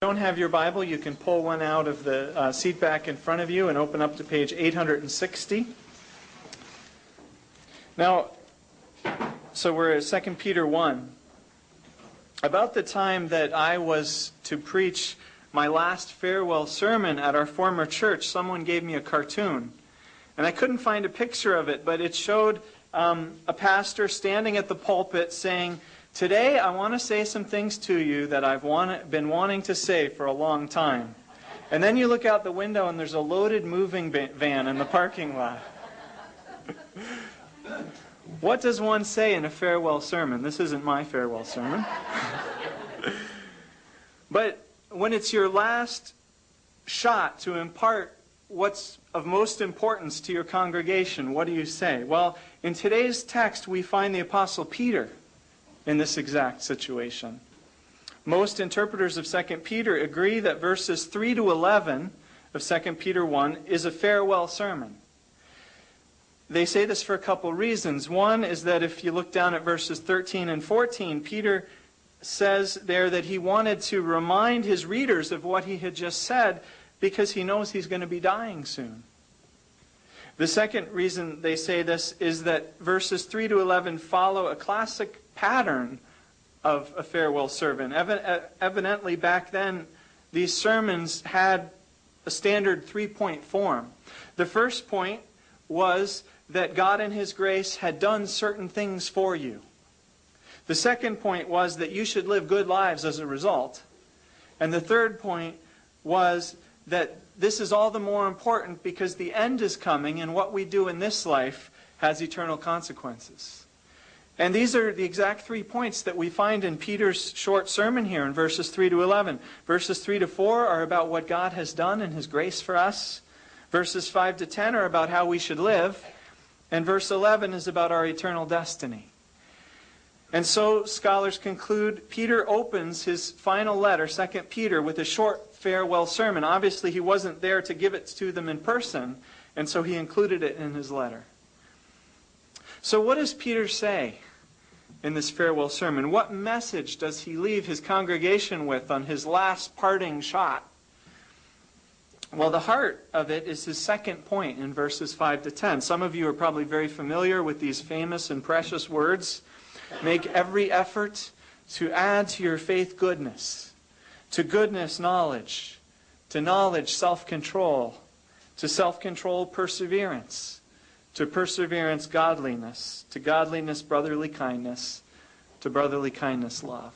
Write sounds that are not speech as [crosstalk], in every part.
don't have your Bible, you can pull one out of the uh, seat back in front of you and open up to page 860. Now, so we're at 2 Peter 1. About the time that I was to preach my last farewell sermon at our former church, someone gave me a cartoon. And I couldn't find a picture of it, but it showed um, a pastor standing at the pulpit saying, Today, I want to say some things to you that I've want, been wanting to say for a long time. And then you look out the window and there's a loaded moving van in the parking lot. what does one say in a farewell sermon? This isn't my farewell sermon. [laughs] but when it's your last shot to impart what's of most importance to your congregation, what do you say? Well, in today's text, we find the Apostle Peter in this exact situation. Most interpreters of 2 Peter agree that verses 3 to 11 of 2 Peter 1 is a farewell sermon. They say this for a couple reasons. One is that if you look down at verses 13 and 14, Peter says there that he wanted to remind his readers of what he had just said because he knows he's going to be dying soon. The second reason they say this is that verses 3 to 11 follow a classic pattern of a farewell sermon. Evidently, back then, these sermons had a standard three point form. The first point was that God in His grace had done certain things for you. The second point was that you should live good lives as a result. And the third point was that this is all the more important because the end is coming and what we do in this life has eternal consequences. And these are the exact three points that we find in Peter's short sermon here in verses 3 to 11. Verses 3 to 4 are about what God has done in his grace for us. Verses 5 to 10 are about how we should live. And verse 11 is about our eternal destiny. And so scholars conclude Peter opens his final letter, 2 Peter, with a short farewell sermon. Obviously, he wasn't there to give it to them in person, and so he included it in his letter. So, what does Peter say? In this farewell sermon? What message does he leave his congregation with on his last parting shot? Well, the heart of it is his second point in verses 5 to 10. Some of you are probably very familiar with these famous and precious words. Make every effort to add to your faith goodness, to goodness, knowledge, to knowledge, self control, to self control, perseverance to perseverance, godliness, to godliness, brotherly kindness, to brotherly kindness, love.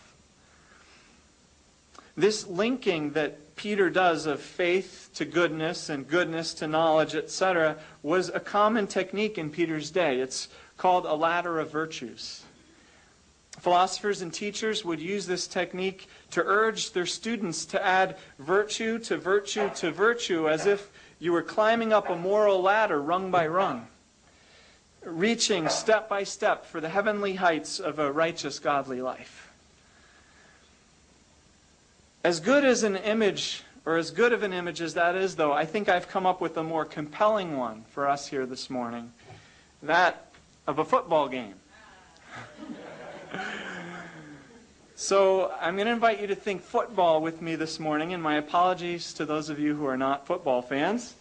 This linking that Peter does of faith to goodness and goodness to knowledge, etc., was a common technique in Peter's day. It's called a ladder of virtues. Philosophers and teachers would use this technique to urge their students to add virtue to virtue to virtue as if you were climbing up a moral ladder rung by rung reaching step by step for the heavenly heights of a righteous, godly life. As good as an image, or as good of an image as that is, though, I think I've come up with a more compelling one for us here this morning that of a football game. [laughs] so I'm going to invite you to think football with me this morning, and my apologies to those of you who are not football fans.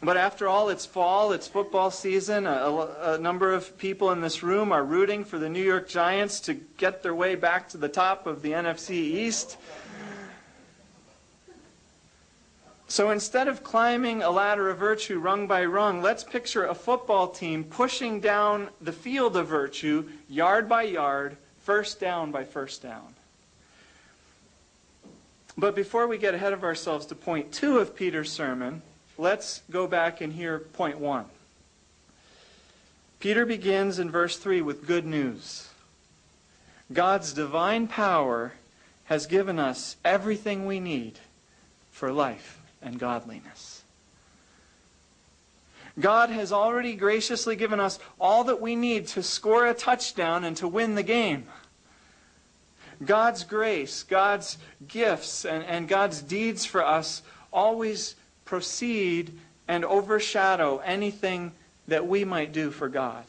But after all, it's fall, it's football season. A, a, number of people in this room are rooting for the New York Giants to get their way back to the top of the NFC East. So instead of climbing a ladder of virtue rung by rung, let's picture a football team pushing down the field of virtue, yard by yard, first down by first down. But before we get ahead of ourselves to point two of Peter's sermon, Let's go back and hear point one. Peter begins in verse 3 with good news. God's divine power has given us everything we need for life and godliness. God has already graciously given us all that we need to score a touchdown and to win the game. God's grace, God's gifts, and, and God's deeds for us always proceed and overshadow anything that we might do for God.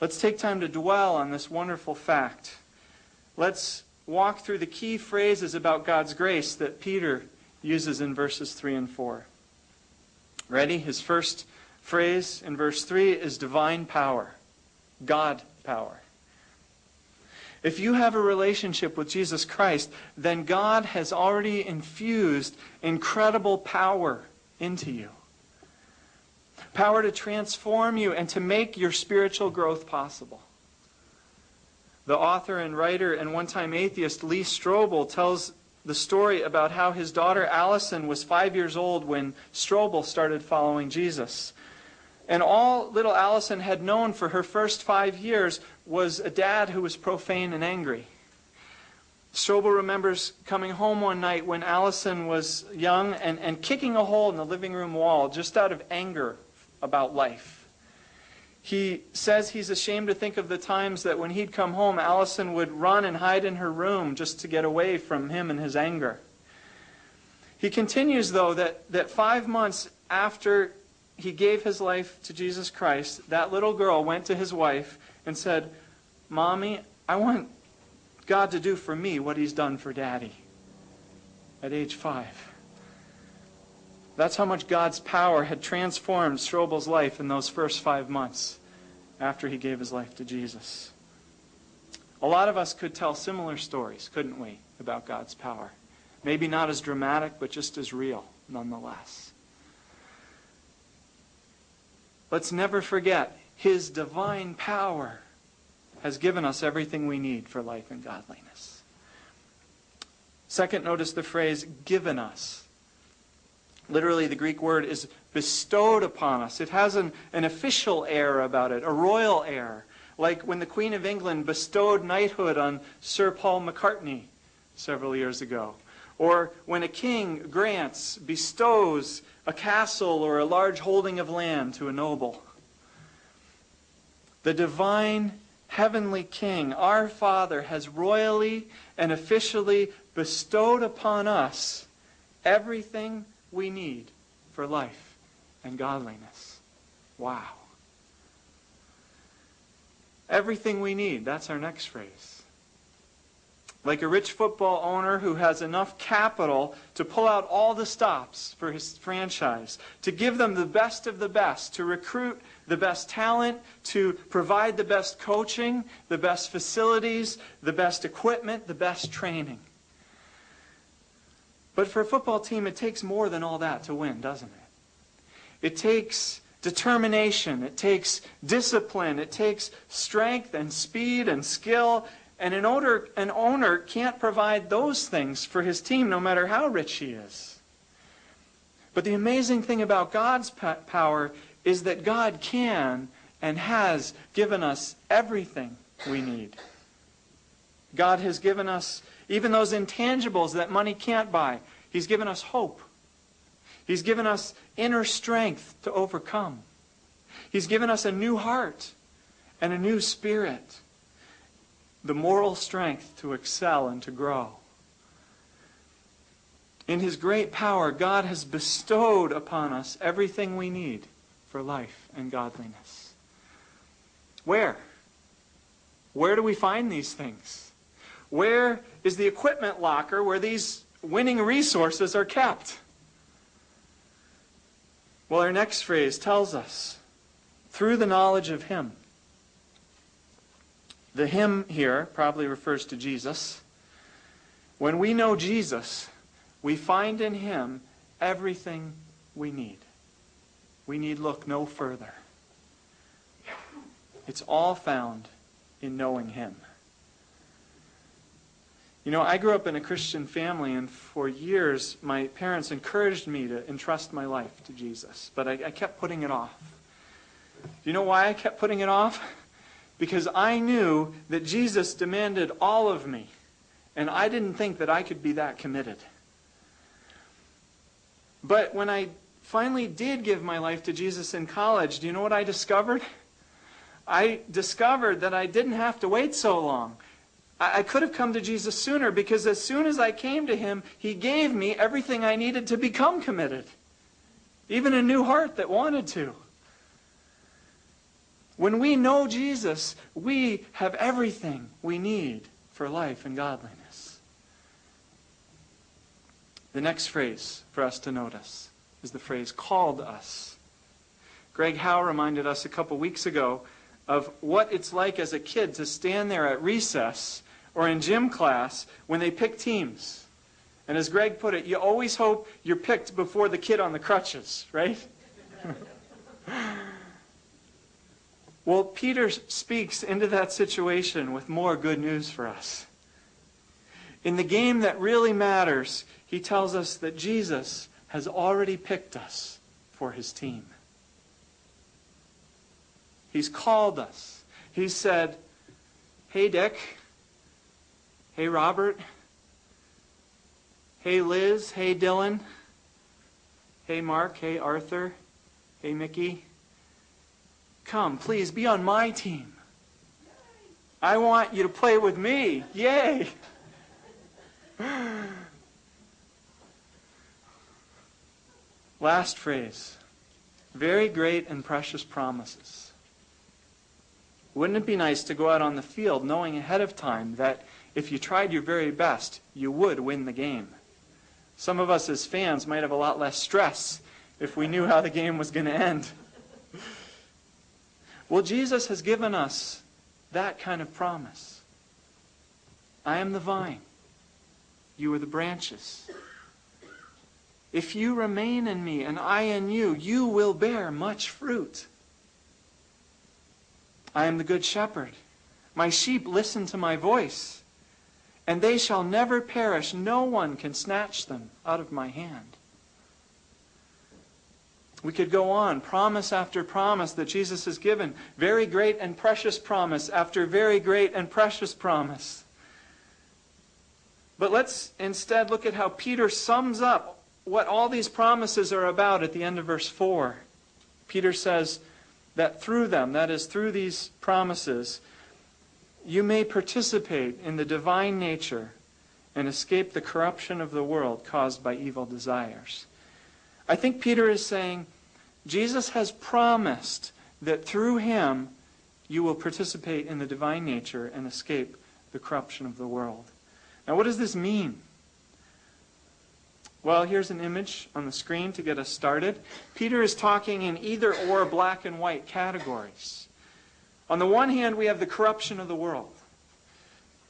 Let's take time to dwell on this wonderful fact. let's walk through the key phrases about God's grace that Peter uses in verses 3 and 4. Ready? His first phrase in verse 3 is divine power, God power. If you have a relationship with Jesus Christ, then God has already infused incredible power into you. Power to transform you and to make your spiritual growth possible. The author and writer and one time atheist Lee Strobel tells the story about how his daughter Allison was five years old when Strobel started following Jesus. And all little Allison had known for her first five years was a dad who was profane and angry. Strobel remembers coming home one night when Allison was young and, and kicking a hole in the living room wall just out of anger about life. He says he's ashamed to think of the times that when he'd come home, Allison would run and hide in her room just to get away from him and his anger. He continues, though, that, that five months after he gave his life to Jesus Christ, that little girl went to his wife and said, Mommy, I want God to do for me what he's done for Daddy at age five. That's how much God's power had transformed Strobel's life in those first five months after he gave his life to Jesus. A lot of us could tell similar stories, couldn't we, about God's power? Maybe not as dramatic, but just as real, nonetheless. Let's never forget his divine power has given us everything we need for life and godliness. Second, notice the phrase given us. Literally, the Greek word is bestowed upon us. It has an, an official air about it, a royal air, like when the Queen of England bestowed knighthood on Sir Paul McCartney several years ago, or when a king grants, bestows a castle or a large holding of land to a noble. The divine heavenly King, our Father, has royally and officially bestowed upon us everything we need for life and godliness. Wow. Everything we need. That's our next phrase. Like a rich football owner who has enough capital to pull out all the stops for his franchise, to give them the best of the best, to recruit the best talent, to provide the best coaching, the best facilities, the best equipment, the best training. But for a football team, it takes more than all that to win, doesn't it? It takes determination, it takes discipline, it takes strength and speed and skill. And an owner, an owner can't provide those things for his team no matter how rich he is. But the amazing thing about God's power is that God can and has given us everything we need. God has given us even those intangibles that money can't buy. He's given us hope. He's given us inner strength to overcome. He's given us a new heart and a new spirit, the moral strength to excel and to grow. In His great power, God has bestowed upon us everything we need for life and godliness. Where? Where do we find these things? Where is the equipment locker where these winning resources are kept? Well, our next phrase tells us through the knowledge of Him. The Him here probably refers to Jesus. When we know Jesus, we find in Him everything we need. We need look no further. It's all found in knowing Him. You know, I grew up in a Christian family, and for years, my parents encouraged me to entrust my life to Jesus, but I, I kept putting it off. Do you know why I kept putting it off? Because I knew that Jesus demanded all of me, and I didn't think that I could be that committed. But when I finally did give my life to Jesus in college, do you know what I discovered? I discovered that I didn't have to wait so long. I, could have come to Jesus sooner because as soon as I came to him, he gave me everything I needed to become committed. Even a new heart that wanted to. When we know Jesus, we have everything we need for life and godliness. The next phrase for us to notice is the phrase called us. Greg Howe reminded us a couple weeks ago of what it's like as a kid to stand there at recess or in gym class when they pick teams. And as Greg put it, you always hope you're picked before the kid on the crutches, right? [laughs] well, Peter speaks into that situation with more good news for us. In the game that really matters, he tells us that Jesus has already picked us for his team. He's called us. He said, Hey, Dick. Hey, Robert. Hey, Liz. Hey, Dylan. Hey, Mark. Hey, Arthur. Hey, Mickey. Come, please, be on my team. I want you to play with me. Yay! [sighs] Last phrase. Very great and precious promises. Wouldn't it be nice to go out on the field knowing ahead of time that if you tried your very best, you would win the game? Some of us as fans might have a lot less stress if we knew how the game was going to end. Well, Jesus has given us that kind of promise. I am the vine. You are the branches. If you remain in me and I in you, you will bear much fruit. I am the good shepherd. My sheep listen to my voice, and they shall never perish. No one can snatch them out of my hand. We could go on, promise after promise that Jesus has given. Very great and precious promise after very great and precious promise. But let's instead look at how Peter sums up what all these promises are about at the end of verse 4. Peter says that through them, that is, through these promises, you may participate in the divine nature and escape the corruption of the world caused by evil desires. I think Peter is saying Jesus has promised that through him you will participate in the divine nature and escape the corruption of the world. Now, what does this mean? Well, here's an image on the screen to get us started. Peter is talking in either or black and white categories. On the one hand, we have the corruption of the world.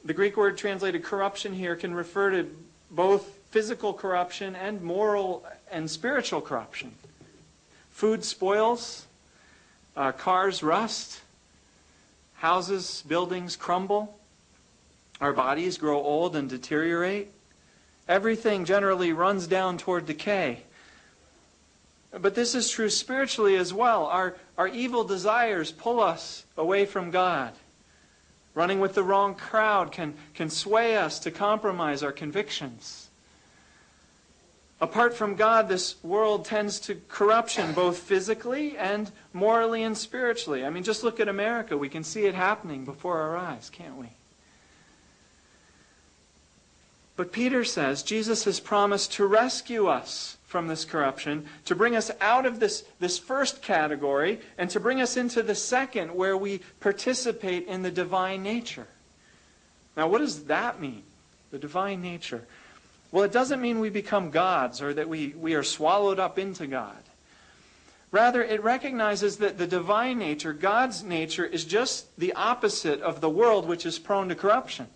The Greek word translated corruption here can refer to both physical corruption and moral and spiritual corruption. Food spoils, uh, cars rust, houses, buildings crumble, our bodies grow old and deteriorate. Everything generally runs down toward decay. But this is true spiritually as well. Our, our evil desires pull us away from God. Running with the wrong crowd can, can sway us to compromise our convictions. Apart from God, this world tends to corruption, both physically and morally and spiritually. I mean, just look at America. We can see it happening before our eyes, can't we? But Peter says Jesus has promised to rescue us from this corruption, to bring us out of this, this first category, and to bring us into the second, where we participate in the divine nature. Now, what does that mean? The divine nature. Well, it doesn't mean we become gods or that we, we are swallowed up into God. Rather, it recognizes that the divine nature, God's nature, is just the opposite of the world which is prone to corruption.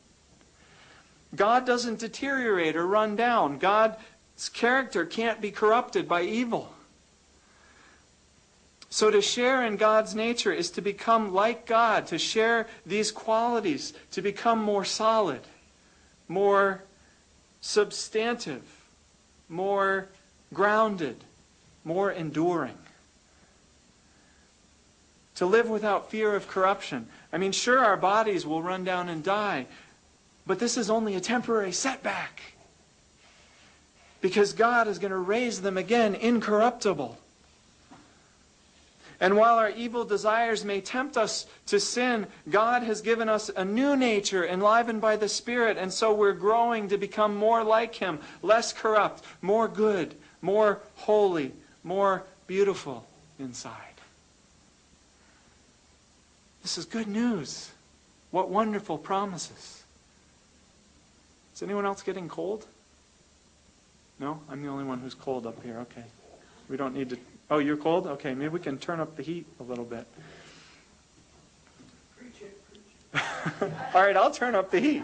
God doesn't deteriorate or run down. God's character can't be corrupted by evil. So to share in God's nature is to become like God, to share these qualities, to become more solid, more substantive, more grounded, more enduring. To live without fear of corruption. I mean, sure, our bodies will run down and die, but this is only a temporary setback. Because God is going to raise them again incorruptible. And while our evil desires may tempt us to sin, God has given us a new nature enlivened by the Spirit, and so we're growing to become more like Him, less corrupt, more good, more holy, more beautiful inside. This is good news. What wonderful promises. Is anyone else getting cold? No? I'm the only one who's cold up here. Okay. We don't need to. Oh, you're cold? Okay, maybe we can turn up the heat a little bit. [laughs] All right, I'll turn up the heat.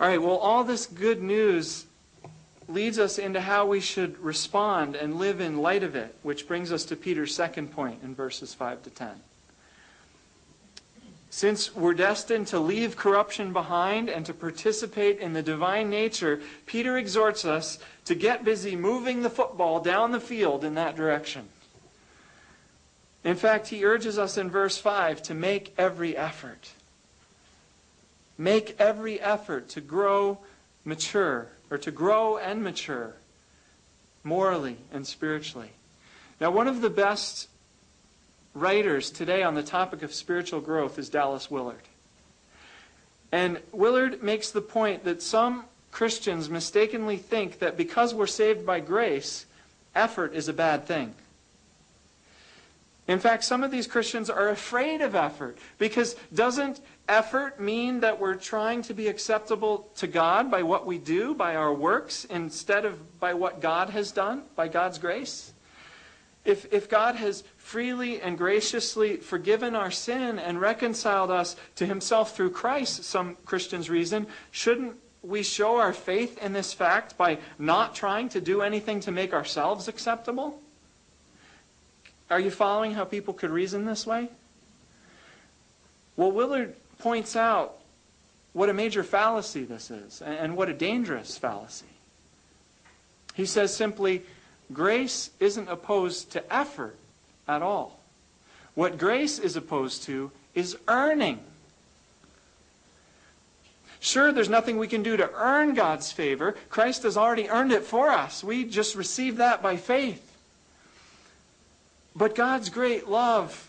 all right, well, all this good news leads us into how we should respond and live in light of it, which brings us to Peter's second point in verses 5 to 10. Since we're destined to leave corruption behind and to participate in the divine nature, Peter exhorts us to get busy moving the football down the field in that direction. In fact, he urges us in verse 5 to make every effort. Make every effort to grow mature, or to grow and mature morally and spiritually. Now, one of the best writers today on the topic of spiritual growth is Dallas Willard. And Willard makes the point that some Christians mistakenly think that because we're saved by grace, effort is a bad thing. In fact, some of these Christians are afraid of effort because doesn't effort mean that we're trying to be acceptable to God by what we do, by our works, instead of by what God has done, by God's grace? If, if God has freely and graciously forgiven our sin and reconciled us to himself through Christ, some Christians reason, shouldn't we show our faith in this fact by not trying to do anything to make ourselves acceptable? Are you following how people could reason this way? Well, Willard points out what a major fallacy this is and what a dangerous fallacy. He says simply, grace isn't opposed to effort at all. What grace is opposed to is earning. Sure, there's nothing we can do to earn God's favor. Christ has already earned it for us. We just receive that by faith. But God's great love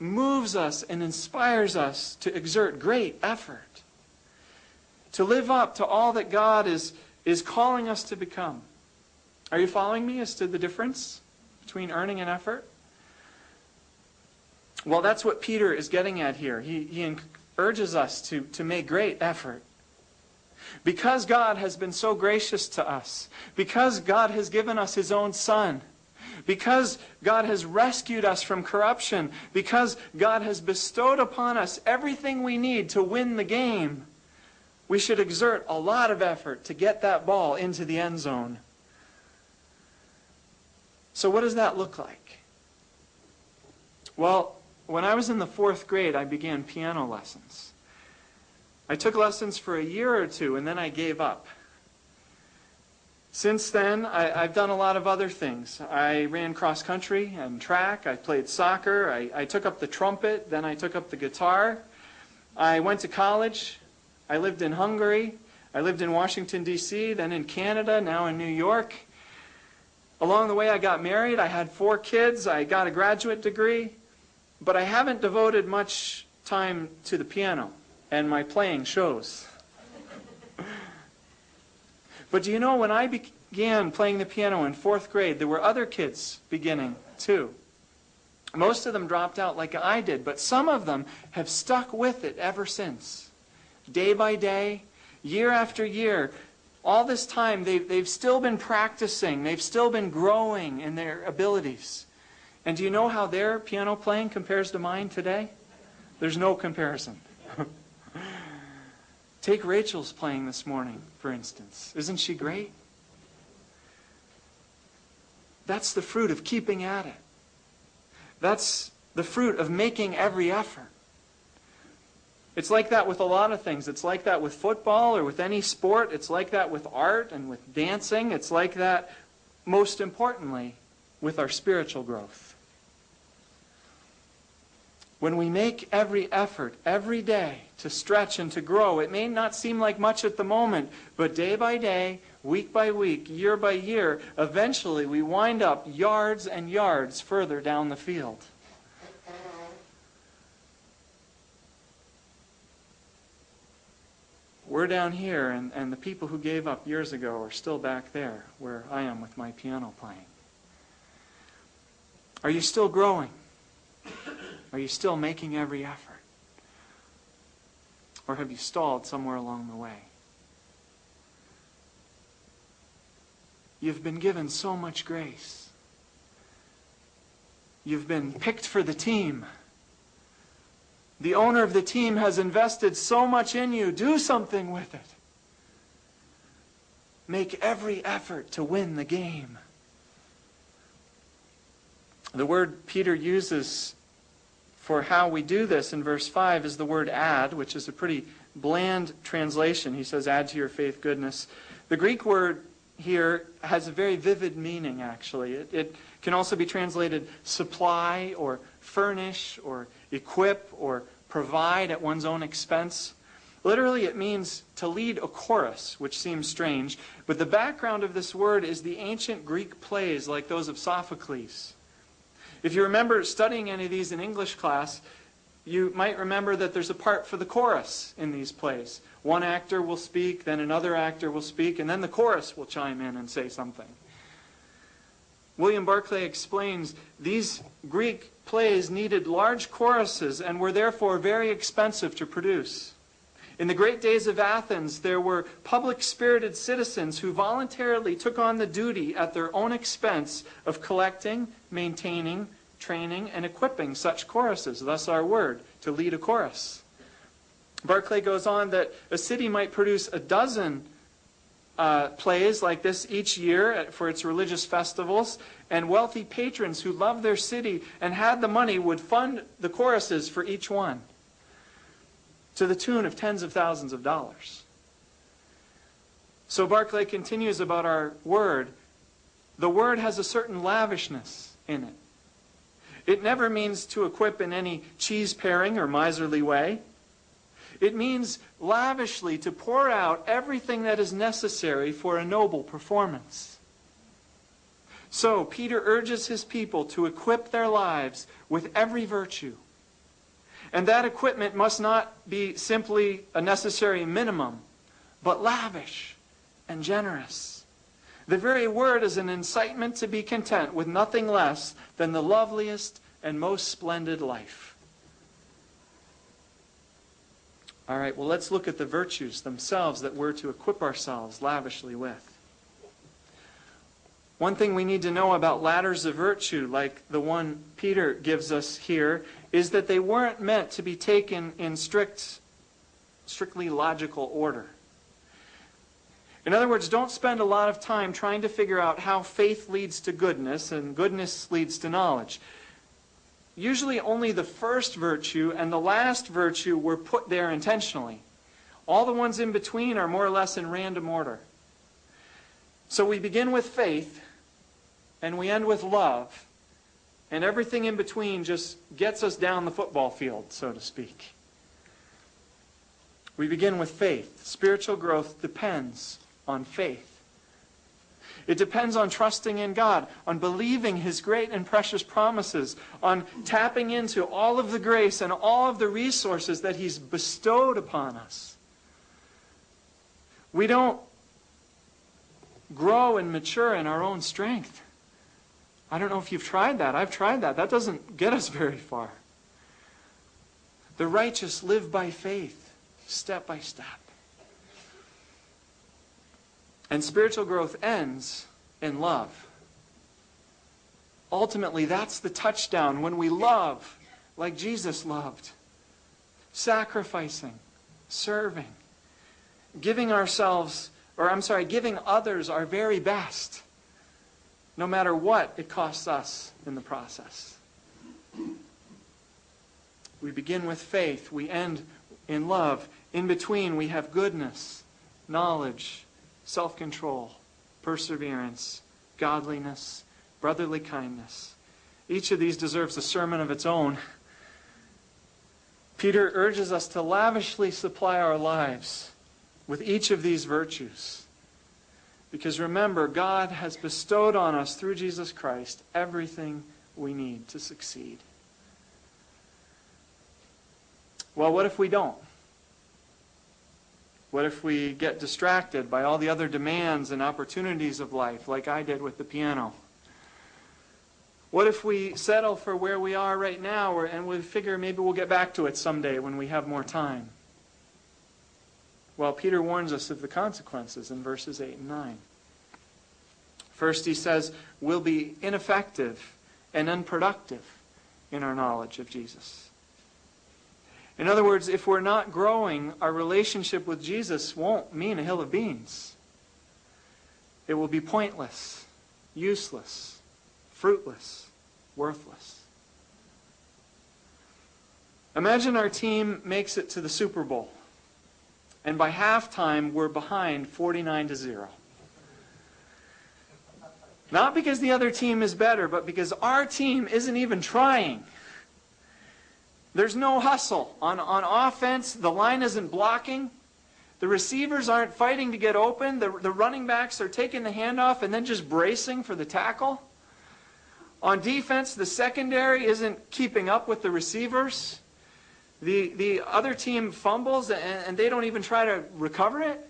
moves us and inspires us to exert great effort, to live up to all that God is, is calling us to become. Are you following me as to the difference between earning and effort? Well, that's what Peter is getting at here. He, he urges us to, to make great effort. Because God has been so gracious to us, because God has given us His own Son, because God has rescued us from corruption, because God has bestowed upon us everything we need to win the game, we should exert a lot of effort to get that ball into the end zone. So, what does that look like? Well, when I was in the fourth grade, I began piano lessons. I took lessons for a year or two, and then I gave up. Since then, I, have done a lot of other things. I ran cross country and track. I played soccer. I, I took up the trumpet. Then I took up the guitar. I went to college. I lived in Hungary. I lived in Washington, D.C., then in Canada, now in New York. Along the way, I got married. I had four kids. I got a graduate degree. But I haven't devoted much time to the piano, and my playing shows. [laughs] but do you know, when I began playing the piano in fourth grade, there were other kids beginning too. Most of them dropped out like I did, but some of them have stuck with it ever since. Day by day, year after year, all this time, they've, they've still been practicing, they've still been growing in their abilities. And do you know how their piano playing compares to mine today? There's no comparison. [laughs] Take Rachel's playing this morning, for instance. Isn't she great? That's the fruit of keeping at it. That's the fruit of making every effort. It's like that with a lot of things. It's like that with football or with any sport. It's like that with art and with dancing. It's like that, most importantly, with our spiritual growth. When we make every effort every day to stretch and to grow, it may not seem like much at the moment, but day by day, week by week, year by year, eventually we wind up yards and yards further down the field. We're down here, and, and the people who gave up years ago are still back there where I am with my piano playing. Are you still growing? Are you still making every effort? Or have you stalled somewhere along the way? You've been given so much grace. You've been picked for the team. The owner of the team has invested so much in you. Do something with it. Make every effort to win the game. The word Peter uses for how we do this in verse 5 is the word add, which is a pretty bland translation. He says, add to your faith goodness. The Greek word here has a very vivid meaning, actually. It, it, can also be translated supply or furnish or equip or provide at one's own expense. Literally, it means to lead a chorus, which seems strange. But the background of this word is the ancient Greek plays like those of Sophocles. If you remember studying any of these in English class, you might remember that there's a part for the chorus in these plays. One actor will speak, then another actor will speak, and then the chorus will chime in and say something. William Barclay explains these Greek plays needed large choruses and were therefore very expensive to produce. In the great days of Athens, there were public spirited citizens who voluntarily took on the duty at their own expense of collecting, maintaining, training, and equipping such choruses. Thus, our word, to lead a chorus. Barclay goes on that a city might produce a dozen uh, plays like this each year for its religious festivals, and wealthy patrons who loved their city and had the money would fund the choruses for each one to the tune of tens of thousands of dollars. So Barclay continues about our word. The word has a certain lavishness in it. It never means to equip in any cheese paring or miserly way. It means lavishly to pour out everything that is necessary for a noble performance. So, Peter urges his people to equip their lives with every virtue. And that equipment must not be simply a necessary minimum, but lavish and generous. The very word is an incitement to be content with nothing less than the loveliest and most splendid life. All right, well, let's look at the virtues themselves that we're to equip ourselves lavishly with. One thing we need to know about ladders of virtue, like the one Peter gives us here, is that they weren't meant to be taken in strict, strictly logical order. In other words, don't spend a lot of time trying to figure out how faith leads to goodness and goodness leads to knowledge usually only the first virtue and the last virtue were put there intentionally. All the ones in between are more or less in random order. So we begin with faith and we end with love, and everything in between just gets us down the football field, so to speak. We begin with faith. Spiritual growth depends on faith. It depends on trusting in God, on believing His great and precious promises, on tapping into all of the grace and all of the resources that He's bestowed upon us. We don't grow and mature in our own strength. I don't know if you've tried that. I've tried that. That doesn't get us very far. The righteous live by faith, step by step. And spiritual growth ends in love. Ultimately, that's the touchdown when we love like Jesus loved, sacrificing, serving, giving ourselves, or I'm sorry, giving others our very best, no matter what it costs us in the process. We begin with faith, we end in love. In between, we have goodness, knowledge, self control, perseverance, godliness, brotherly kindness. Each of these deserves a sermon of its own. Peter urges us to lavishly supply our lives with each of these virtues. Because remember, God has bestowed on us through Jesus Christ everything we need to succeed. Well, what if we don't? What if we get distracted by all the other demands and opportunities of life, like I did with the piano? What if we settle for where we are right now and we figure maybe we'll get back to it someday when we have more time? Well, Peter warns us of the consequences in verses 8 and 9. First, he says, we'll be ineffective and unproductive in our knowledge of Jesus. In other words, if we're not growing, our relationship with Jesus won't mean a hill of beans. It will be pointless, useless, fruitless, worthless. Imagine our team makes it to the Super Bowl, and by halftime we're behind 49 to 0. Not because the other team is better, but because our team isn't even trying. There's no hustle. On, on offense, the line isn't blocking. The receivers aren't fighting to get open. The, the running backs are taking the handoff and then just bracing for the tackle. On defense, the secondary isn't keeping up with the receivers. The, the other team fumbles and, and they don't even try to recover it.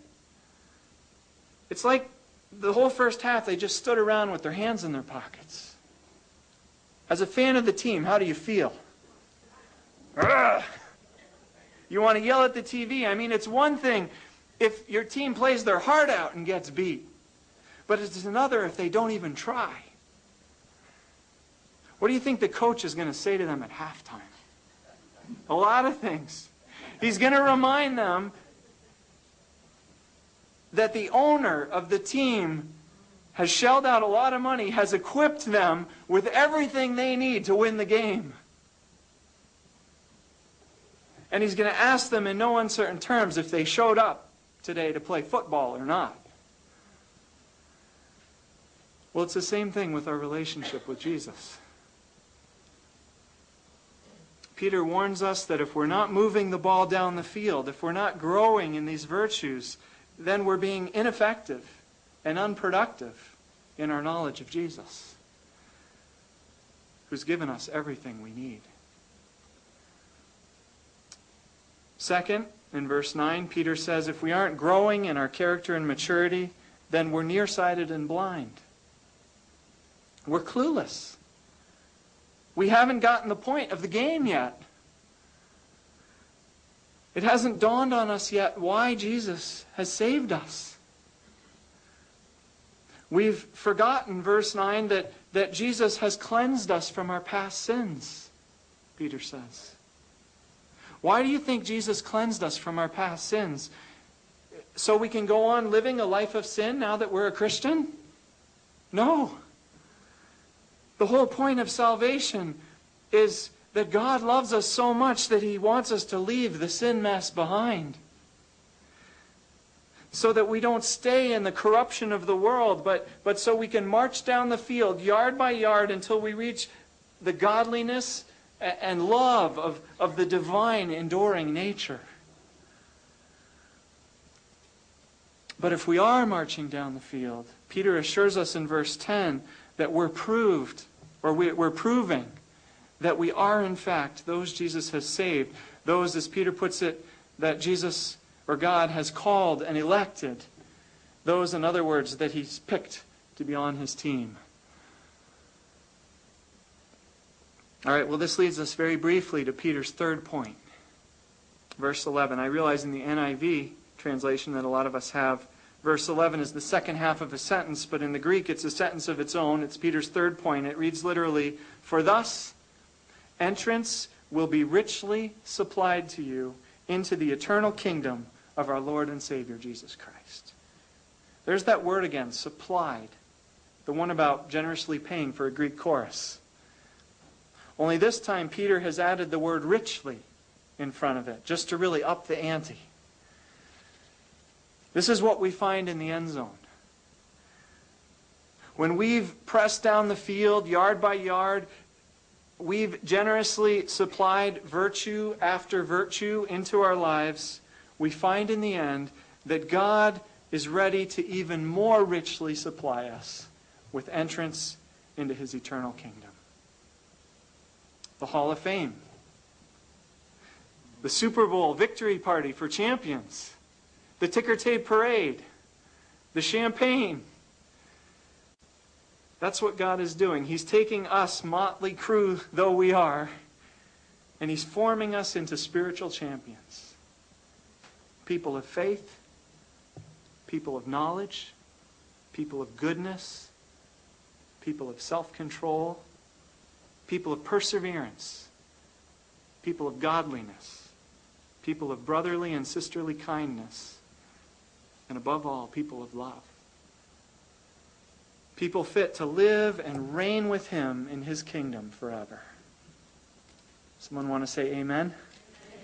It's like the whole first half they just stood around with their hands in their pockets. As a fan of the team, how do you feel? Ugh. You want to yell at the TV. I mean, it's one thing if your team plays their heart out and gets beat, but it's another if they don't even try. What do you think the coach is going to say to them at halftime? A lot of things. He's going to remind them that the owner of the team has shelled out a lot of money, has equipped them with everything they need to win the game. And he's going to ask them in no uncertain terms if they showed up today to play football or not. Well, it's the same thing with our relationship with Jesus. Peter warns us that if we're not moving the ball down the field, if we're not growing in these virtues, then we're being ineffective and unproductive in our knowledge of Jesus, who's given us everything we need. Second, in verse 9, Peter says, if we aren't growing in our character and maturity, then we're nearsighted and blind. We're clueless. We haven't gotten the point of the game yet. It hasn't dawned on us yet why Jesus has saved us. We've forgotten, verse 9, that, that Jesus has cleansed us from our past sins, Peter says. Why do you think Jesus cleansed us from our past sins? So we can go on living a life of sin now that we're a Christian? No. The whole point of salvation is that God loves us so much that He wants us to leave the sin mess behind. So that we don't stay in the corruption of the world, but, but so we can march down the field yard by yard until we reach the godliness and love of, of the divine enduring nature. But if we are marching down the field, Peter assures us in verse 10 that we're proved, or we, we're proving that we are, in fact, those Jesus has saved. Those, as Peter puts it, that Jesus or God has called and elected. Those, in other words, that he's picked to be on his team. All right, well, this leads us very briefly to Peter's third point. Verse 11. I realize in the NIV translation that a lot of us have, verse 11 is the second half of a sentence, but in the Greek it's a sentence of its own. It's Peter's third point. It reads literally, For thus entrance will be richly supplied to you into the eternal kingdom of our Lord and Savior Jesus Christ. There's that word again, supplied. The one about generously paying for a Greek chorus. Only this time, Peter has added the word richly in front of it, just to really up the ante. This is what we find in the end zone. When we've pressed down the field yard by yard, we've generously supplied virtue after virtue into our lives, we find in the end that God is ready to even more richly supply us with entrance into his eternal kingdom. The Hall of Fame, the Super Bowl victory party for champions, the ticker tape parade, the champagne. That's what God is doing. He's taking us, motley crew though we are, and He's forming us into spiritual champions. People of faith, people of knowledge, people of goodness, people of self control, people of perseverance, people of godliness, people of brotherly and sisterly kindness, and above all, people of love. People fit to live and reign with Him in His kingdom forever. Someone want to say amen?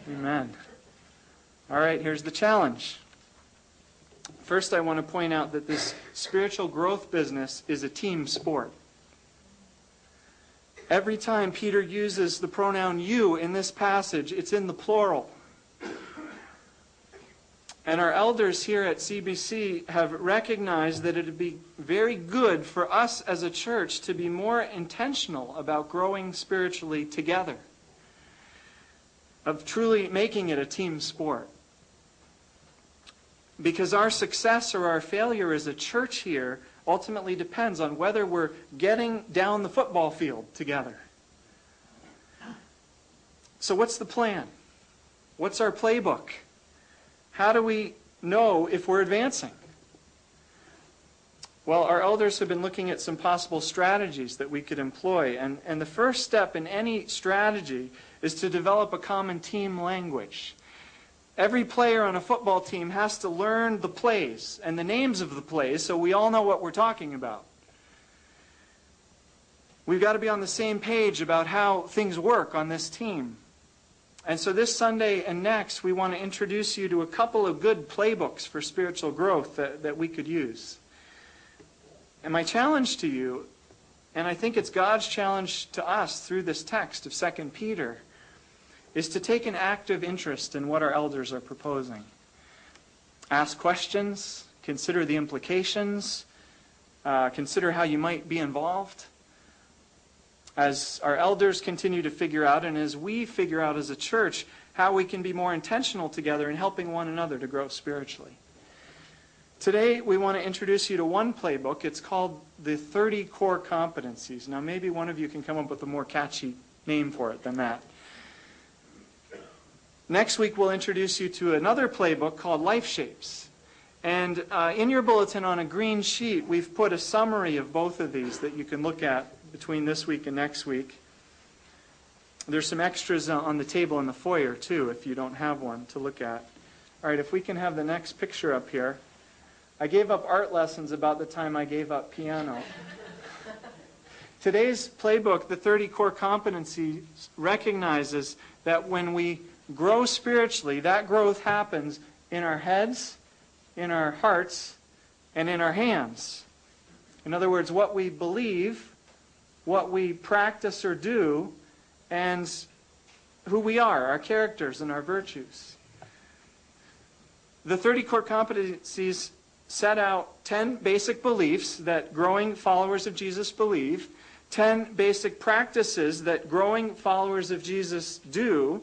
Amen. amen. All right, here's the challenge. First, I want to point out that this spiritual growth business is a team sport. Every time Peter uses the pronoun you in this passage, it's in the plural. And our elders here at CBC have recognized that it would be very good for us as a church to be more intentional about growing spiritually together, of truly making it a team sport. Because our success or our failure as a church here ultimately depends on whether we're getting down the football field together. So, what's the plan? What's our playbook? How do we know if we're advancing? Well, our elders have been looking at some possible strategies that we could employ. And, and the first step in any strategy is to develop a common team language. Every player on a football team has to learn the plays and the names of the plays so we all know what we're talking about. We've got to be on the same page about how things work on this team. And so this Sunday and next, we want to introduce you to a couple of good playbooks for spiritual growth that, that we could use. And my challenge to you, and I think it's God's challenge to us through this text of 2 Peter, is to take an active interest in what our elders are proposing. Ask questions, consider the implications, uh, consider how you might be involved. As our elders continue to figure out, and as we figure out as a church, how we can be more intentional together in helping one another to grow spiritually. Today, we want to introduce you to one playbook. It's called the 30 Core Competencies. Now, maybe one of you can come up with a more catchy name for it than that. Next week, we'll introduce you to another playbook called Life Shapes. And uh, in your bulletin on a green sheet, we've put a summary of both of these that you can look at between this week and next week. There's some extras on the table in the foyer, too, if you don't have one to look at. All right, if we can have the next picture up here. I gave up art lessons about the time I gave up piano. [laughs] Today's playbook, the 30 core competencies, recognizes that when we grow spiritually, that growth happens in our heads, in our hearts, and in our hands. In other words, what we believe, what we practice or do, and who we are, our characters and our virtues. The 30 core competencies set out 10 basic beliefs that growing followers of Jesus believe, 10 basic practices that growing followers of Jesus do,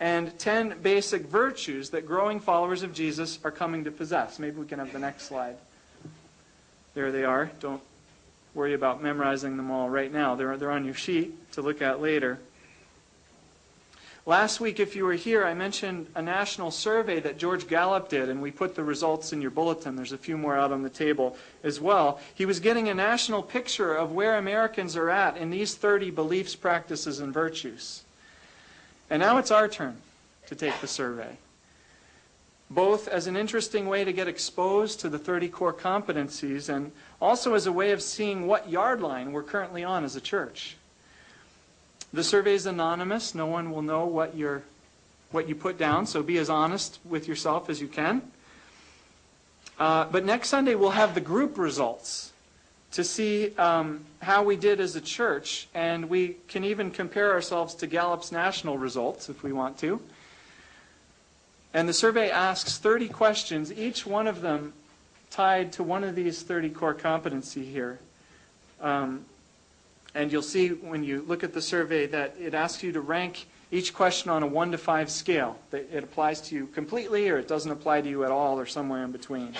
and 10 basic virtues that growing followers of Jesus are coming to possess. Maybe we can have the next slide. There they are. Don't worry about memorizing them all right now. They're, they're on your sheet to look at later. Last week, if you were here, I mentioned a national survey that George Gallup did, and we put the results in your bulletin. There's a few more out on the table as well. He was getting a national picture of where Americans are at in these 30 beliefs, practices, and virtues. And now it's our turn to take the survey. Both as an interesting way to get exposed to the 30 core competencies and also as a way of seeing what yard line we're currently on as a church. The survey is anonymous. No one will know what, you what you put down, so be as honest with yourself as you can. Uh, but next Sunday, we'll have the group results to see um, how we did as a church, and we can even compare ourselves to Gallup's national results if we want to. And the survey asks 30 questions, each one of them tied to one of these 30 core competency here. Um, and you'll see when you look at the survey that it asks you to rank each question on a 1 to 5 scale. It applies to you completely or it doesn't apply to you at all or somewhere in between.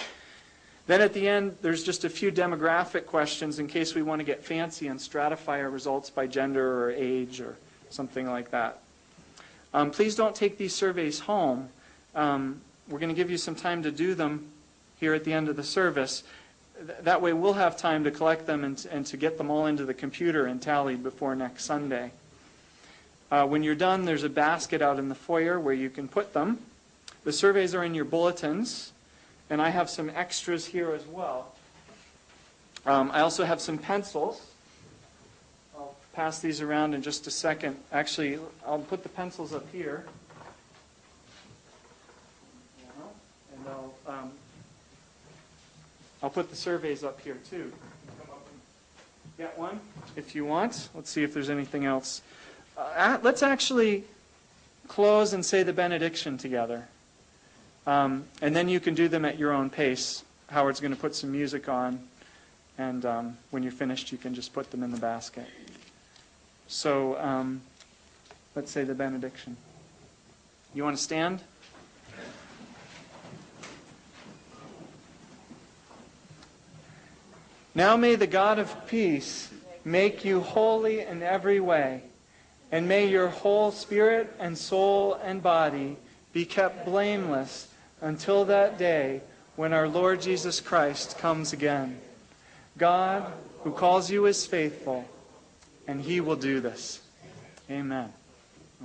Then at the end, there's just a few demographic questions in case we want to get fancy and stratify our results by gender or age or something like that. Um, please don't take these surveys home. Um, we're going to give you some time to do them here at the end of the service. That way we'll have time to collect them and, and to get them all into the computer and tallied before next Sunday. Uh, when you're done, there's a basket out in the foyer where you can put them. The surveys are in your bulletins, and I have some extras here as well. Um, I also have some pencils. I'll pass these around in just a second. Actually, I'll put the pencils up here. Um, I'll put the surveys up here too. Get one if you want. Let's see if there's anything else. Uh, let's actually close and say the benediction together. Um, and then you can do them at your own pace. Howard's going to put some music on. And um, when you're finished, you can just put them in the basket. So um, let's say the benediction. You want to stand? Now may the God of peace make you holy in every way, and may your whole spirit and soul and body be kept blameless until that day when our Lord Jesus Christ comes again. God, who calls you, is faithful, and he will do this. Amen.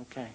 Okay.